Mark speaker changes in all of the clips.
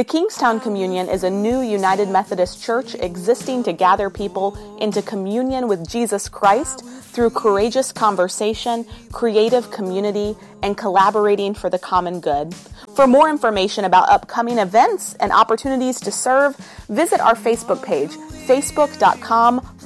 Speaker 1: The Kingstown Communion is a new United Methodist church existing to gather people into communion with Jesus Christ through courageous conversation, creative community, and collaborating for the common good. For more information about upcoming events and opportunities to serve, visit our Facebook page, facebook.com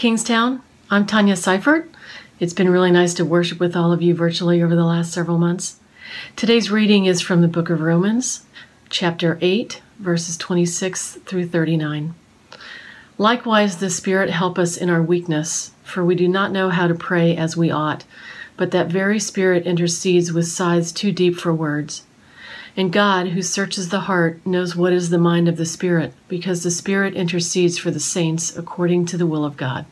Speaker 2: Kingstown. I'm Tanya Seifert. It's been really nice to worship with all of you virtually over the last several months. Today's reading is from the book of Romans, chapter 8, verses 26 through 39. Likewise, the Spirit help us in our weakness, for we do not know how to pray as we ought, but that very Spirit intercedes with sighs too deep for words. And God, who searches the heart, knows what is the mind of the Spirit, because the Spirit intercedes for the saints according to the will of God.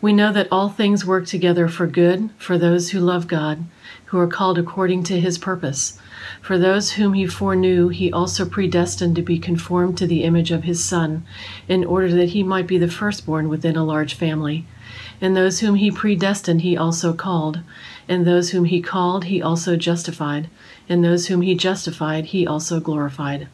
Speaker 2: We know that all things work together for good for those who love God, who are called according to his purpose. For those whom he foreknew, he also predestined to be conformed to the image of his Son, in order that he might be the firstborn within a large family. And those whom he predestined, he also called. And those whom he called, he also justified. And those whom he justified, he also glorified.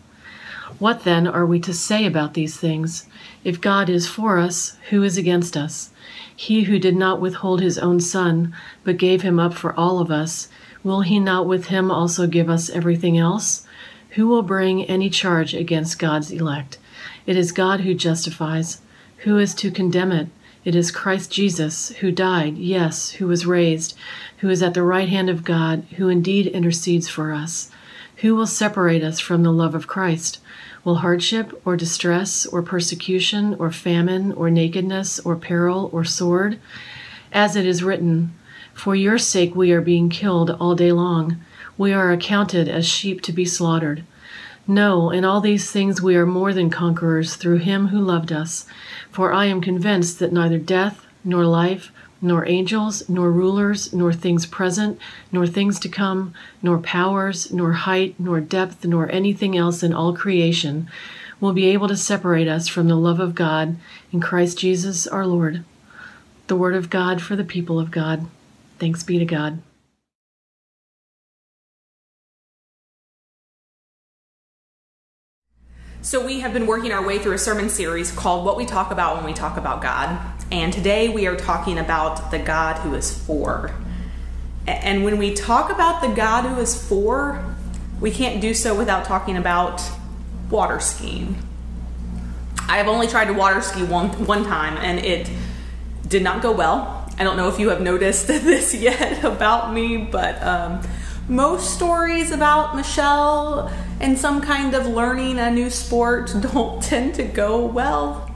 Speaker 2: What then are we to say about these things? If God is for us, who is against us? He who did not withhold his own Son, but gave him up for all of us, will he not with him also give us everything else? Who will bring any charge against God's elect? It is God who justifies. Who is to condemn it? It is Christ Jesus, who died, yes, who was raised, who is at the right hand of God, who indeed intercedes for us. Who will separate us from the love of Christ? Will hardship, or distress, or persecution, or famine, or nakedness, or peril, or sword? As it is written, For your sake we are being killed all day long. We are accounted as sheep to be slaughtered. No, in all these things we are more than conquerors through him who loved us. For I am convinced that neither death, nor life, nor angels, nor rulers, nor things present, nor things to come, nor powers, nor height, nor depth, nor anything else in all creation will be able to separate us from the love of God in Christ Jesus our Lord. The Word of God for the people of God. Thanks be to God.
Speaker 1: So, we have been working our way through a sermon series called What We Talk About When We Talk About God. And today we are talking about the God who is for. And when we talk about the God who is for, we can't do so without talking about water skiing. I have only tried to water ski one one time and it did not go well. I don't know if you have noticed this yet about me, but um, most stories about Michelle and some kind of learning a new sport don't tend to go well.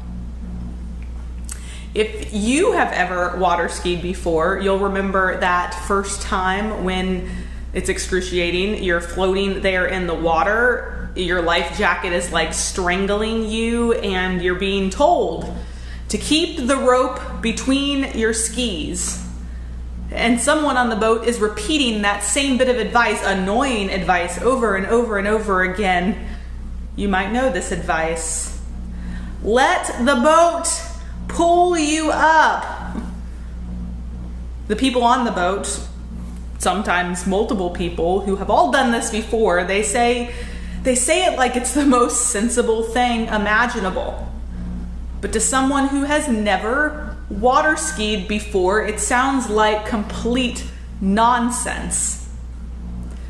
Speaker 1: If you have ever water skied before, you'll remember that first time when it's excruciating. You're floating there in the water, your life jacket is like strangling you, and you're being told to keep the rope between your skis. And someone on the boat is repeating that same bit of advice, annoying advice, over and over and over again. You might know this advice. Let the boat pull you up. The people on the boat, sometimes multiple people who have all done this before, they say they say it like it's the most sensible thing imaginable. But to someone who has never water skied before, it sounds like complete nonsense.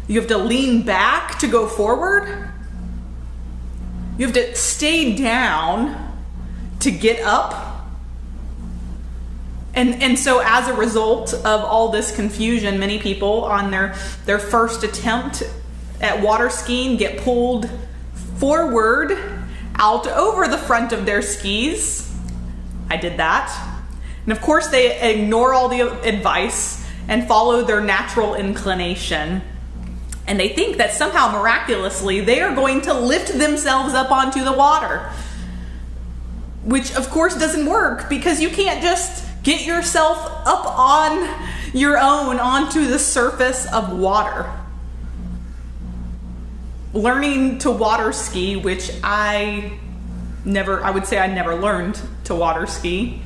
Speaker 1: You have to lean back to go forward. You have to stay down to get up. And, and so as a result of all this confusion, many people on their, their first attempt at water skiing get pulled forward out over the front of their skis. I did that. And of course, they ignore all the advice and follow their natural inclination. And they think that somehow miraculously they are going to lift themselves up onto the water. Which, of course, doesn't work because you can't just get yourself up on your own onto the surface of water learning to water ski, which I never, I would say I never learned to water ski,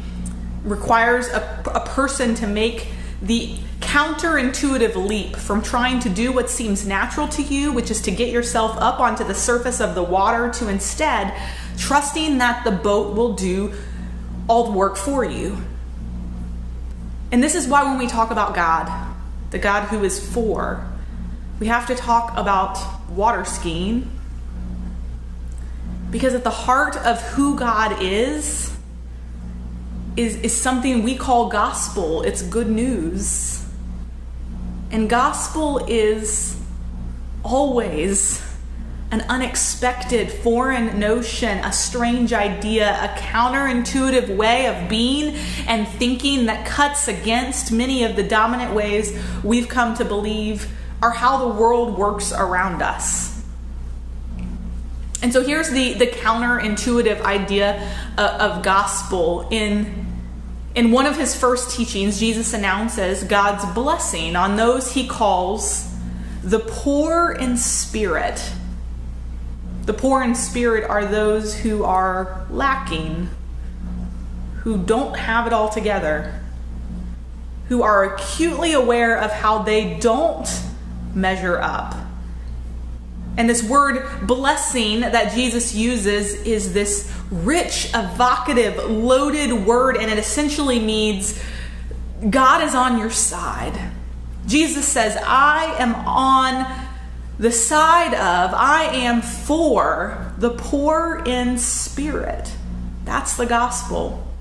Speaker 1: requires a, a person to make the counterintuitive leap from trying to do what seems natural to you, which is to get yourself up onto the surface of the water, to instead trusting that the boat will do all the work for you. And this is why when we talk about God, the God who is for, we have to talk about water skiing. Because at the heart of who God is, is, is something we call gospel. It's good news. And gospel is always an unexpected foreign notion, a strange idea, a counterintuitive way of being and thinking that cuts against many of the dominant ways we've come to believe are how the world works around us. And so here's the, the counterintuitive idea of, of gospel. In, in one of his first teachings, Jesus announces God's blessing on those he calls the poor in spirit. The poor in spirit are those who are lacking, who don't have it all together, who are acutely aware of how they don't measure up. And this word blessing that Jesus uses is this rich, evocative, loaded word, and it essentially means God is on your side. Jesus says, I am on the side of, I am for the poor in spirit. That's the gospel.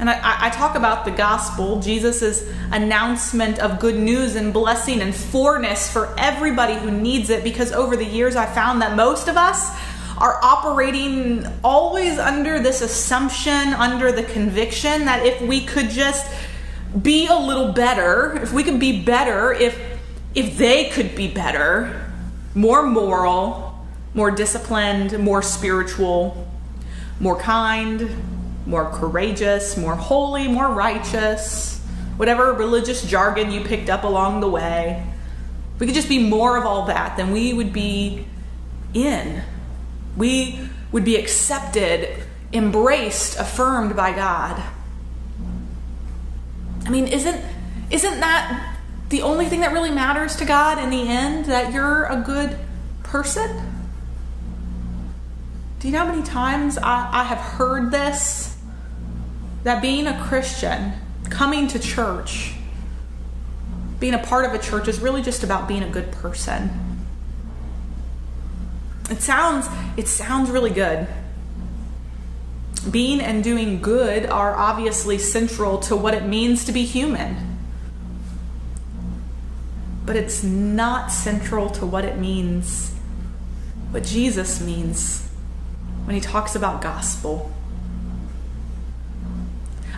Speaker 1: And I, I, talk about the gospel, Jesus' announcement of good news and blessing and forness for everybody who needs it, because over the years I found that most of us are operating always under this assumption, under the conviction that if we could just be a little better, if we could be better, if if they could be better, more moral, more disciplined, more spiritual, more kind, more courageous, more holy, more righteous, whatever religious jargon you picked up along the way. If we could just be more of all that, then we would be in. We would be accepted, embraced, affirmed by God. I mean, isn't isn't that the only thing that really matters to God in the end that you're a good person? Do you know how many times I, I have heard this? That being a Christian, coming to church, being a part of a church is really just about being a good person. It sounds it sounds really good. Being and doing good are obviously central to what it means to be human. But it's not central to what it means, what Jesus means when he talks about gospel.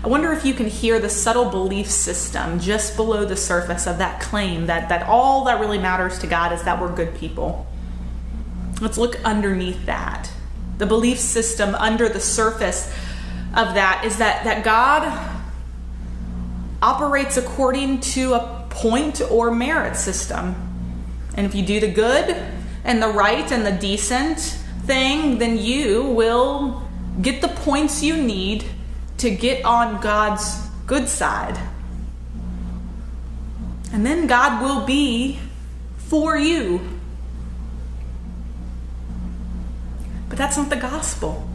Speaker 1: I wonder if you can hear the subtle belief system just below the surface of that claim that, that all that really matters to God is that we're good people. Let's look underneath that. The belief system under the surface of that is that, that God operates according to a point or merit system. And if you do the good and the right and the decent thing, then you will get the points you need to get on God's good side. And then God will be for you. But that's not the gospel.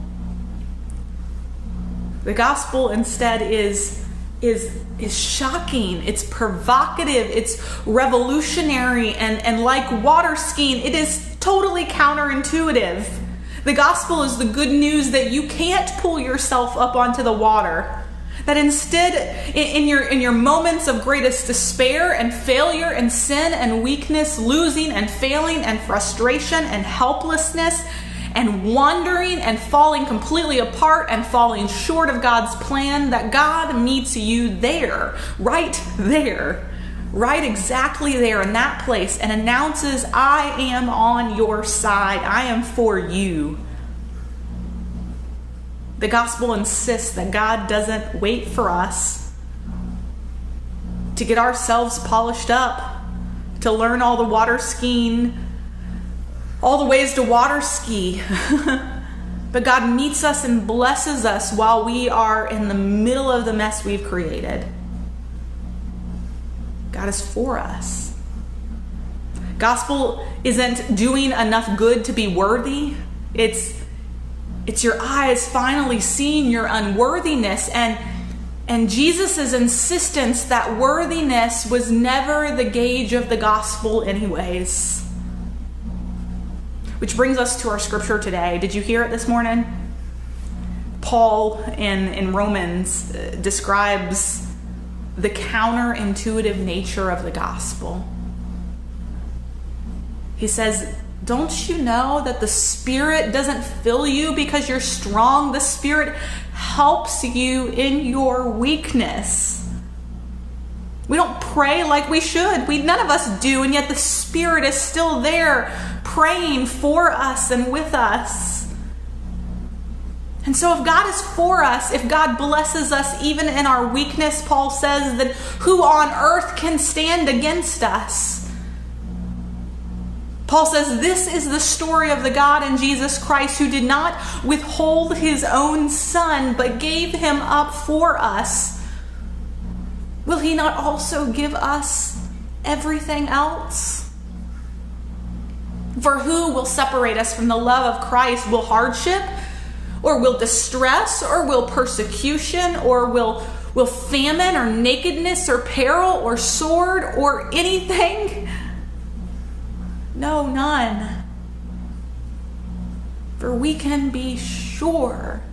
Speaker 1: The gospel instead is is is shocking, it's provocative, it's revolutionary and and like water skiing, it is totally counterintuitive. The gospel is the good news that you can't pull yourself up onto the water. That instead, in, your, in your moments of greatest despair and failure and sin and weakness, losing and failing and frustration and helplessness and wandering and falling completely apart and falling short of God's plan, that God meets you there, right there right exactly there in that place and announces, I am on your side, I am for you. The gospel insists that God doesn't wait for us to get ourselves polished up, to learn all the water skiing, all the ways to water ski. but God meets us and blesses us while we are in the middle of the mess we've created. God is for us. Gospel isn't doing enough good to be worthy. It's it's your eyes finally seeing your unworthiness and and Jesus' insistence that worthiness was never the gauge of the gospel anyways. Which brings us to our scripture today. Did you hear it this morning? Paul in, in Romans uh, describes the counterintuitive nature of the gospel. He says, Don't you know that the Spirit doesn't fill you because you're strong? The Spirit helps you in your weakness. We don't pray like we should. We none of us do, and yet the Spirit is still there praying for us and with us. And so, if God is for us, if God blesses us even in our weakness, Paul says then who on earth can stand against us? Paul says this is the story of the God in Jesus Christ who did not withhold his own son, but gave him up for us. Will he not also give us everything else? For who will separate us from the love of Christ? Will hardship? Or will distress or will persecution or will will famine or nakedness or peril or sword or anything? No none. For we can be sure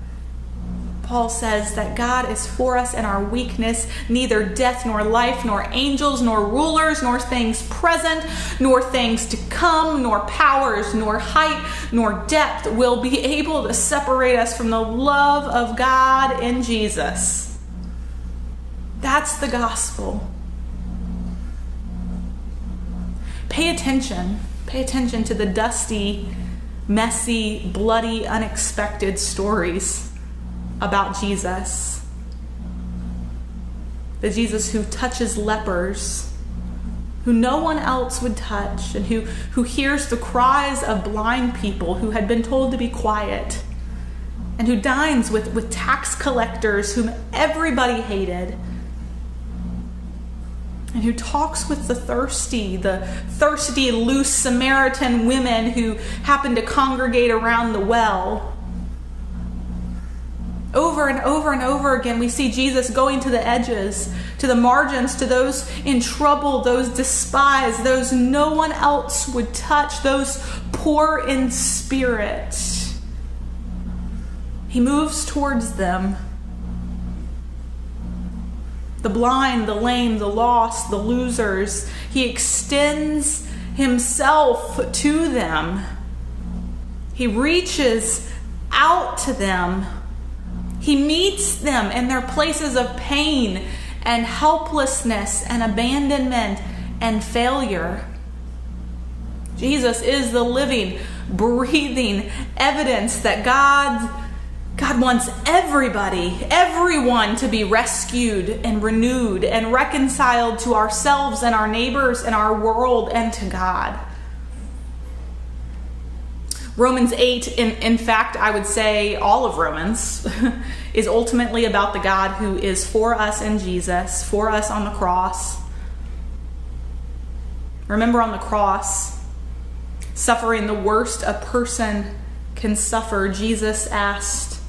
Speaker 1: Paul says that God is for us in our weakness. Neither death nor life, nor angels, nor rulers, nor things present, nor things to come, nor powers, nor height, nor depth will be able to separate us from the love of God in Jesus. That's the gospel. Pay attention. Pay attention to the dusty, messy, bloody, unexpected stories about Jesus. The Jesus who touches lepers, who no one else would touch, and who, who hears the cries of blind people who had been told to be quiet, and who dines with, with tax collectors whom everybody hated, and who talks with the thirsty, the thirsty, loose Samaritan women who happen to congregate around the well Over and over and over again, we see Jesus going to the edges, to the margins, to those in trouble, those despised, those no one else would touch, those poor in spirit. He moves towards them. The blind, the lame, the lost, the losers. He extends himself to them. He reaches out to them. He meets them in their places of pain and helplessness and abandonment and failure. Jesus is the living, breathing evidence that God God wants everybody, everyone to be rescued and renewed and reconciled to ourselves and our neighbors and our world and to God. Romans 8, in, in fact, I would say all of Romans, is ultimately about the God who is for us in Jesus, for us on the cross. Remember on the cross, suffering the worst a person can suffer, Jesus asked,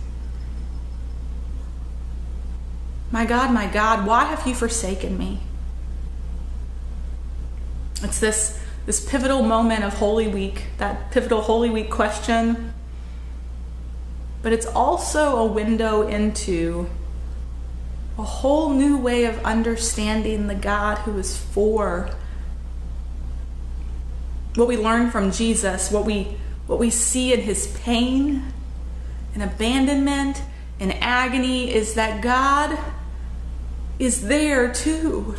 Speaker 1: My God, my God, why have you forsaken me? It's this this pivotal moment of Holy Week, that pivotal Holy Week question. But it's also a window into a whole new way of understanding the God who is for. What we learn from Jesus, what we what we see in his pain and abandonment and agony is that God is there too.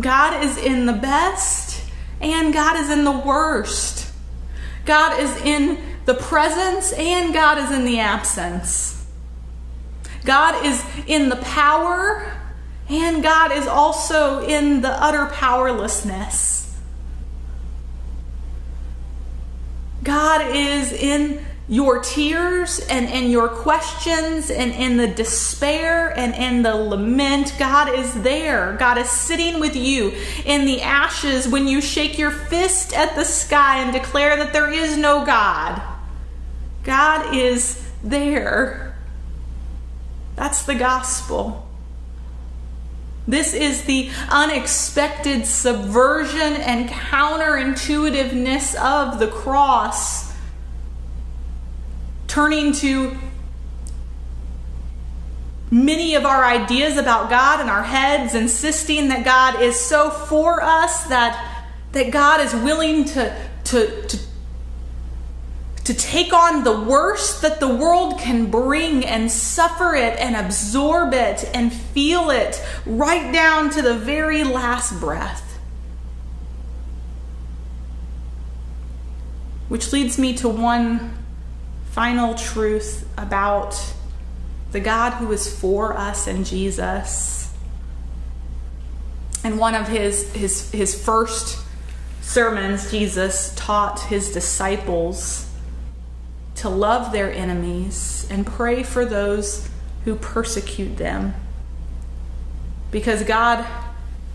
Speaker 1: God is in the best and God is in the worst. God is in the presence and God is in the absence. God is in the power and God is also in the utter powerlessness. God is in your tears and in your questions and in the despair and in the lament. God is there. God is sitting with you in the ashes when you shake your fist at the sky and declare that there is no God. God is there. That's the gospel. This is the unexpected subversion and counterintuitiveness of the cross. Turning to many of our ideas about God in our heads, insisting that God is so for us that, that God is willing to, to, to to take on the worst that the world can bring and suffer it and absorb it and feel it right down to the very last breath. Which leads me to one final truth about the God who is for us in Jesus. And one of his, his, his first sermons, Jesus taught his disciples to love their enemies and pray for those who persecute them. Because God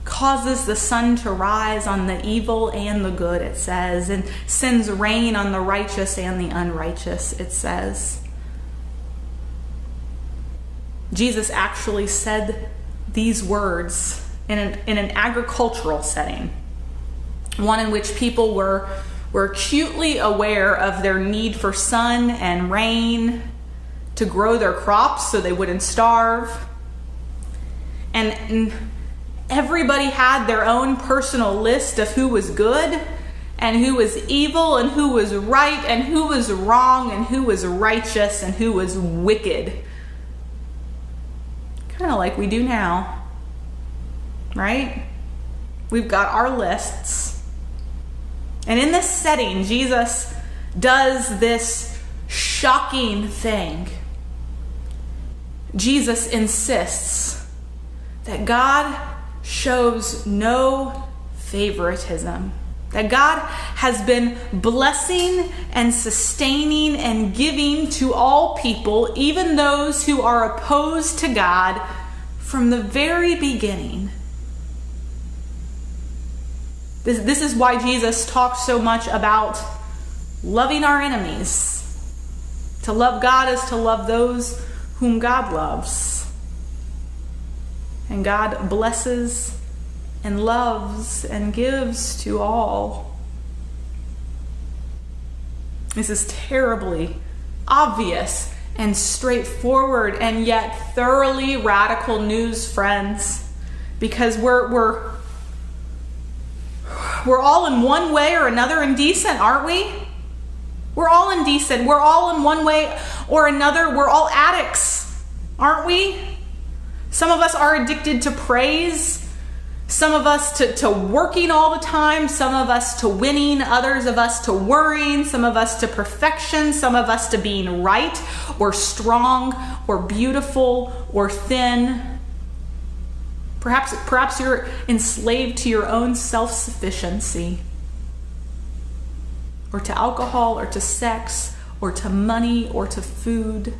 Speaker 1: causes the sun to rise on the evil and the good, it says, and sends rain on the righteous and the unrighteous, it says. Jesus actually said these words in an, in an agricultural setting, one in which people were were acutely aware of their need for sun and rain to grow their crops so they wouldn't starve. And, and everybody had their own personal list of who was good and who was evil and who was right and who was wrong and who was righteous and who was wicked. Kind of like we do now, right? We've got our lists. And in this setting, Jesus does this shocking thing. Jesus insists that God shows no favoritism. That God has been blessing and sustaining and giving to all people, even those who are opposed to God, from the very beginning. This, this is why Jesus talks so much about loving our enemies, To love God is to love those whom God loves. And God blesses and loves and gives to all. This is terribly obvious and straightforward and yet thoroughly radical news, friends, because we're, we're, we're all in one way or another indecent, aren't we? We're all indecent. We're all in one way or another. We're all addicts, aren't we? Some of us are addicted to praise. Some of us to, to working all the time, some of us to winning, others of us to worrying, some of us to perfection, some of us to being right or strong or beautiful or thin. Perhaps, perhaps you're enslaved to your own self sufficiency, or to alcohol, or to sex, or to money, or to food.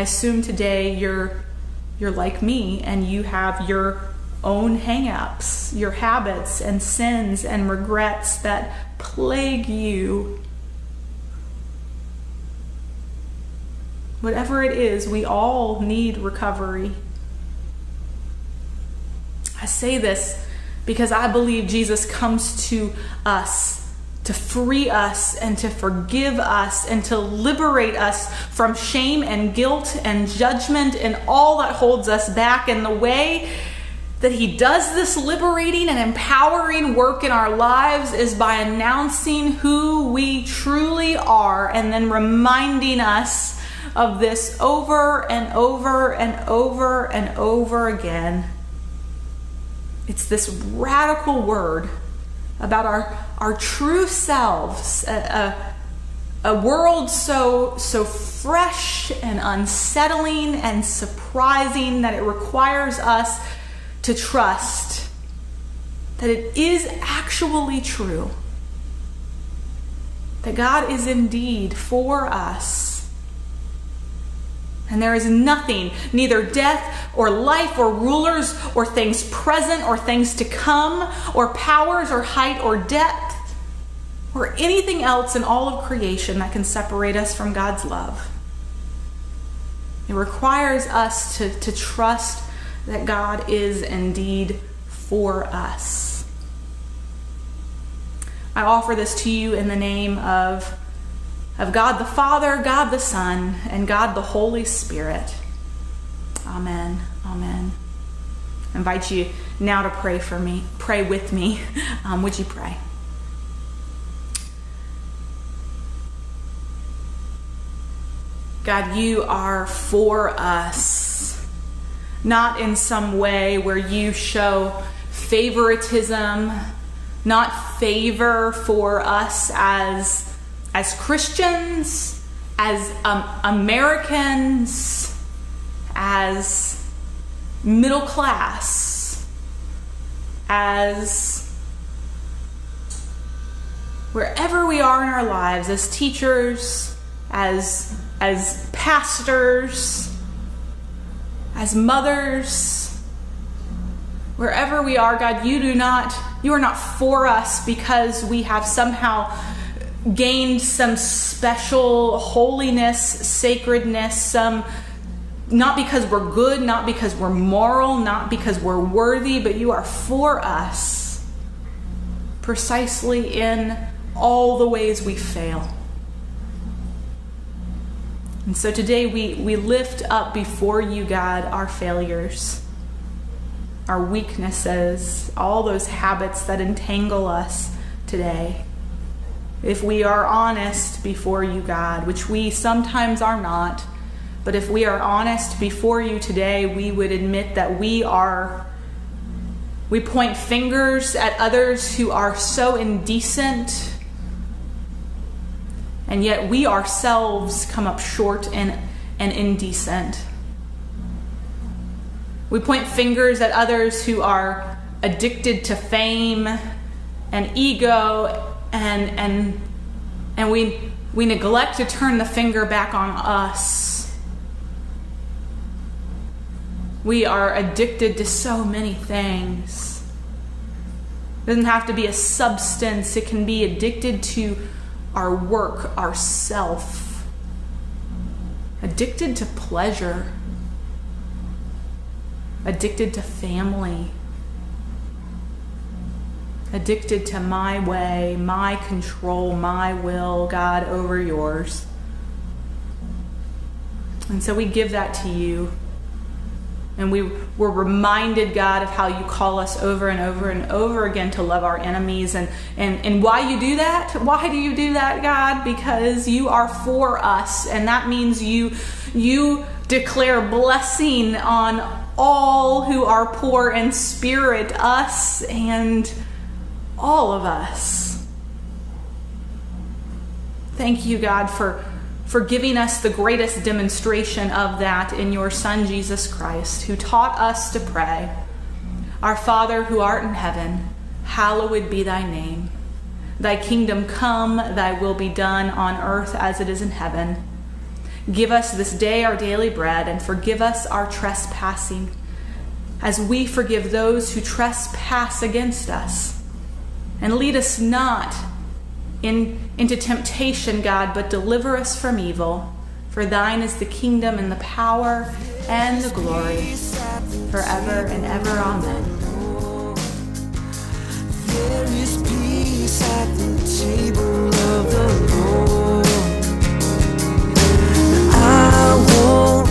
Speaker 1: I assume today you're you're like me and you have your own hangups, your habits and sins and regrets that plague you. Whatever it is, we all need recovery. I say this because I believe Jesus comes to us to free us and to forgive us and to liberate us from shame and guilt and judgment and all that holds us back. And the way that He does this liberating and empowering work in our lives is by announcing who we truly are and then reminding us of this over and over and over and over again. It's this radical word about our, our true selves, a, a, a world so, so fresh and unsettling and surprising that it requires us to trust that it is actually true, that God is indeed for us. And there is nothing, neither death or life or rulers or things present or things to come or powers or height or depth or anything else in all of creation that can separate us from God's love. It requires us to, to trust that God is indeed for us. I offer this to you in the name of of God the Father, God the Son, and God the Holy Spirit. Amen. Amen. I invite you now to pray for me. Pray with me. Um, would you pray? God, you are for us, not in some way where you show favoritism, not favor for us as as Christians, as um, Americans, as middle class, as wherever we are in our lives, as teachers, as as pastors, as mothers, wherever we are, God, you do not, you are not for us because we have somehow gained some special holiness, sacredness, some not because we're good, not because we're moral, not because we're worthy, but you are for us precisely in all the ways we fail. And so today we, we lift up before you, God, our failures, our weaknesses, all those habits that entangle us today if we are honest before you, God, which we sometimes are not, but if we are honest before you today, we would admit that we are. We point fingers at others who are so indecent, and yet we ourselves come up short and, and indecent. We point fingers at others who are addicted to fame and ego and and and we we neglect to turn the finger back on us. We are addicted to so many things. It doesn't have to be a substance, it can be addicted to our work, our self, addicted to pleasure, addicted to family, addicted to my way, my control, my will, God, over yours. And so we give that to you. And we were reminded, God, of how you call us over and over and over again to love our enemies. And, and, and why you do that? Why do you do that, God? Because you are for us. And that means you, you declare blessing on all who are poor in spirit, us and all of us. Thank you, God, for for giving us the greatest demonstration of that in your Son, Jesus Christ, who taught us to pray Our Father who art in heaven, hallowed be thy name. Thy kingdom come, thy will be done on earth as it is in heaven. Give us this day our daily bread, and forgive us our trespassing, as we forgive those who trespass against us. And lead us not in, into temptation, God, but deliver us from evil. For thine is the kingdom and the power and the glory forever and ever. Amen.
Speaker 3: There is peace at the table of the Lord. I won't